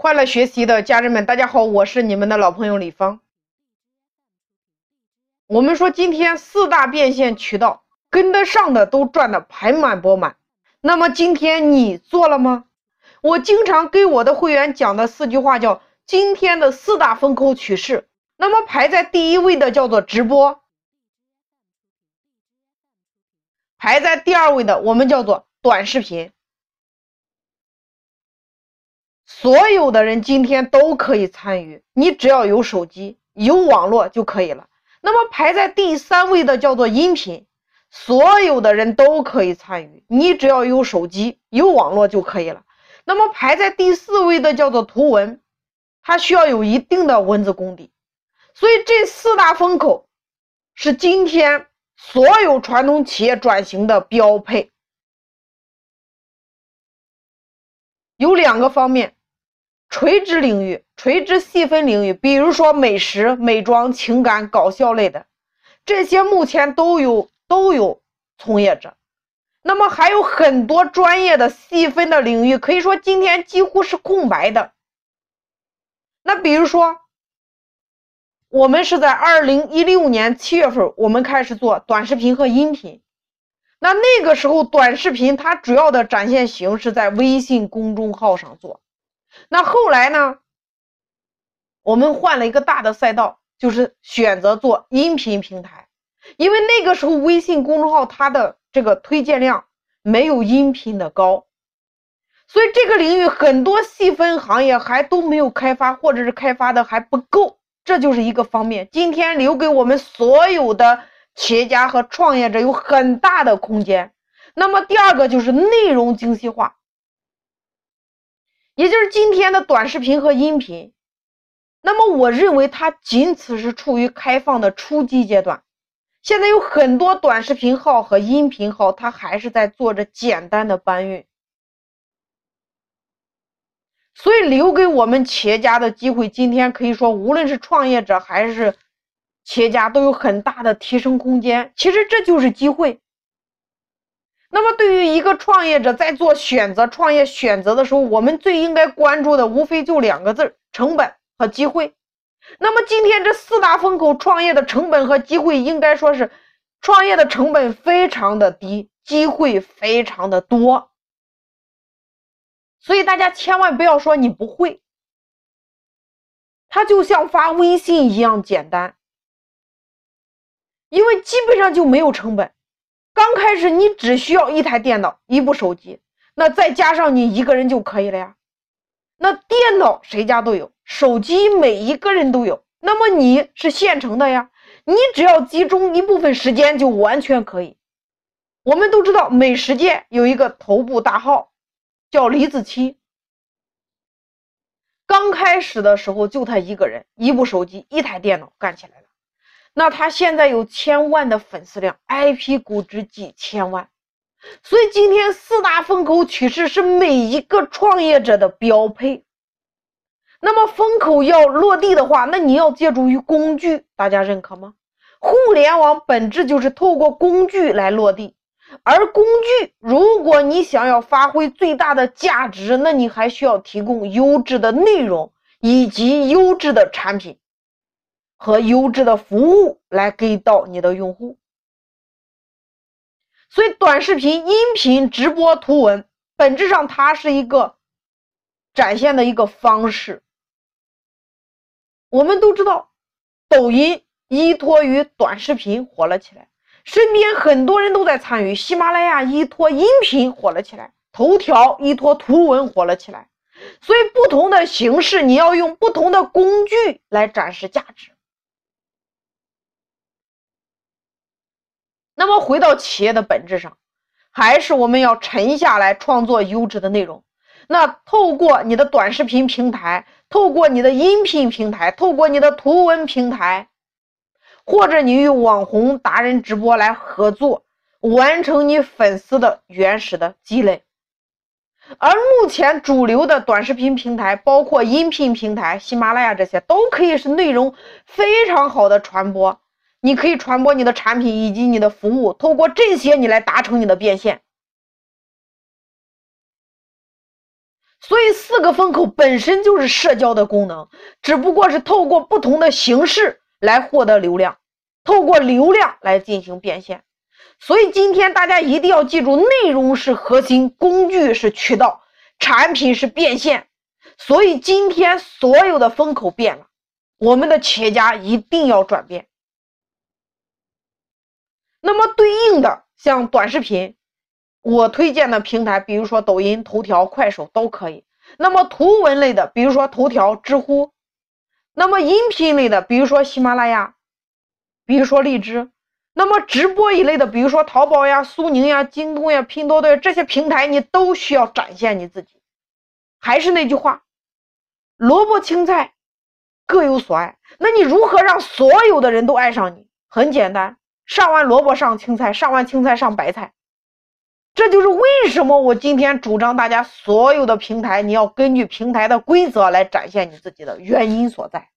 快乐学习的家人们，大家好，我是你们的老朋友李芳。我们说今天四大变现渠道跟得上的都赚得盆满钵满，那么今天你做了吗？我经常给我的会员讲的四句话叫今天的四大风口趋势。那么排在第一位的叫做直播，排在第二位的我们叫做短视频。所有的人今天都可以参与，你只要有手机、有网络就可以了。那么排在第三位的叫做音频，所有的人都可以参与，你只要有手机、有网络就可以了。那么排在第四位的叫做图文，它需要有一定的文字功底。所以这四大风口是今天所有传统企业转型的标配，有两个方面。垂直领域、垂直细分领域，比如说美食、美妆、情感、搞笑类的，这些目前都有都有从业者。那么还有很多专业的细分的领域，可以说今天几乎是空白的。那比如说，我们是在二零一六年七月份，我们开始做短视频和音频。那那个时候，短视频它主要的展现形式在微信公众号上做。那后来呢？我们换了一个大的赛道，就是选择做音频平台，因为那个时候微信公众号它的这个推荐量没有音频的高，所以这个领域很多细分行业还都没有开发，或者是开发的还不够，这就是一个方面。今天留给我们所有的企业家和创业者有很大的空间。那么第二个就是内容精细化。也就是今天的短视频和音频，那么我认为它仅此是处于开放的初级阶段。现在有很多短视频号和音频号，它还是在做着简单的搬运。所以留给我们企业家的机会，今天可以说，无论是创业者还是企业家，都有很大的提升空间。其实这就是机会。那么，对于一个创业者在做选择、创业选择的时候，我们最应该关注的无非就两个字：成本和机会。那么，今天这四大风口创业的成本和机会，应该说是创业的成本非常的低，机会非常的多。所以大家千万不要说你不会，它就像发微信一样简单，因为基本上就没有成本。刚开始你只需要一台电脑、一部手机，那再加上你一个人就可以了呀。那电脑谁家都有，手机每一个人都有，那么你是现成的呀。你只要集中一部分时间就完全可以。我们都知道美食界有一个头部大号，叫李子柒。刚开始的时候就他一个人，一部手机、一台电脑干起来了。那他现在有千万的粉丝量，IP 估值几千万，所以今天四大风口趋势是每一个创业者的标配。那么风口要落地的话，那你要借助于工具，大家认可吗？互联网本质就是透过工具来落地，而工具，如果你想要发挥最大的价值，那你还需要提供优质的内容以及优质的产品。和优质的服务来给到你的用户，所以短视频、音频、直播、图文，本质上它是一个展现的一个方式。我们都知道，抖音依托于短视频火了起来，身边很多人都在参与；喜马拉雅依托音频火了起来，头条依托图文火了起来。所以，不同的形式，你要用不同的工具来展示价值。那么回到企业的本质上，还是我们要沉下来创作优质的内容。那透过你的短视频平台，透过你的音频平台，透过你的图文平台，或者你与网红达人直播来合作，完成你粉丝的原始的积累。而目前主流的短视频平台，包括音频平台、喜马拉雅这些，都可以是内容非常好的传播。你可以传播你的产品以及你的服务，透过这些你来达成你的变现。所以四个风口本身就是社交的功能，只不过是透过不同的形式来获得流量，透过流量来进行变现。所以今天大家一定要记住，内容是核心，工具是渠道，产品是变现。所以今天所有的风口变了，我们的企业家一定要转变。那么对应的像短视频，我推荐的平台，比如说抖音、头条、快手都可以。那么图文类的，比如说头条、知乎；那么音频类的，比如说喜马拉雅，比如说荔枝。那么直播一类的，比如说淘宝呀、苏宁呀、京东呀、拼多多这些平台，你都需要展现你自己。还是那句话，萝卜青菜各有所爱。那你如何让所有的人都爱上你？很简单，上完萝卜上青菜，上完青菜上白菜。这就是为什么我今天主张大家所有的平台，你要根据平台的规则来展现你自己的原因所在。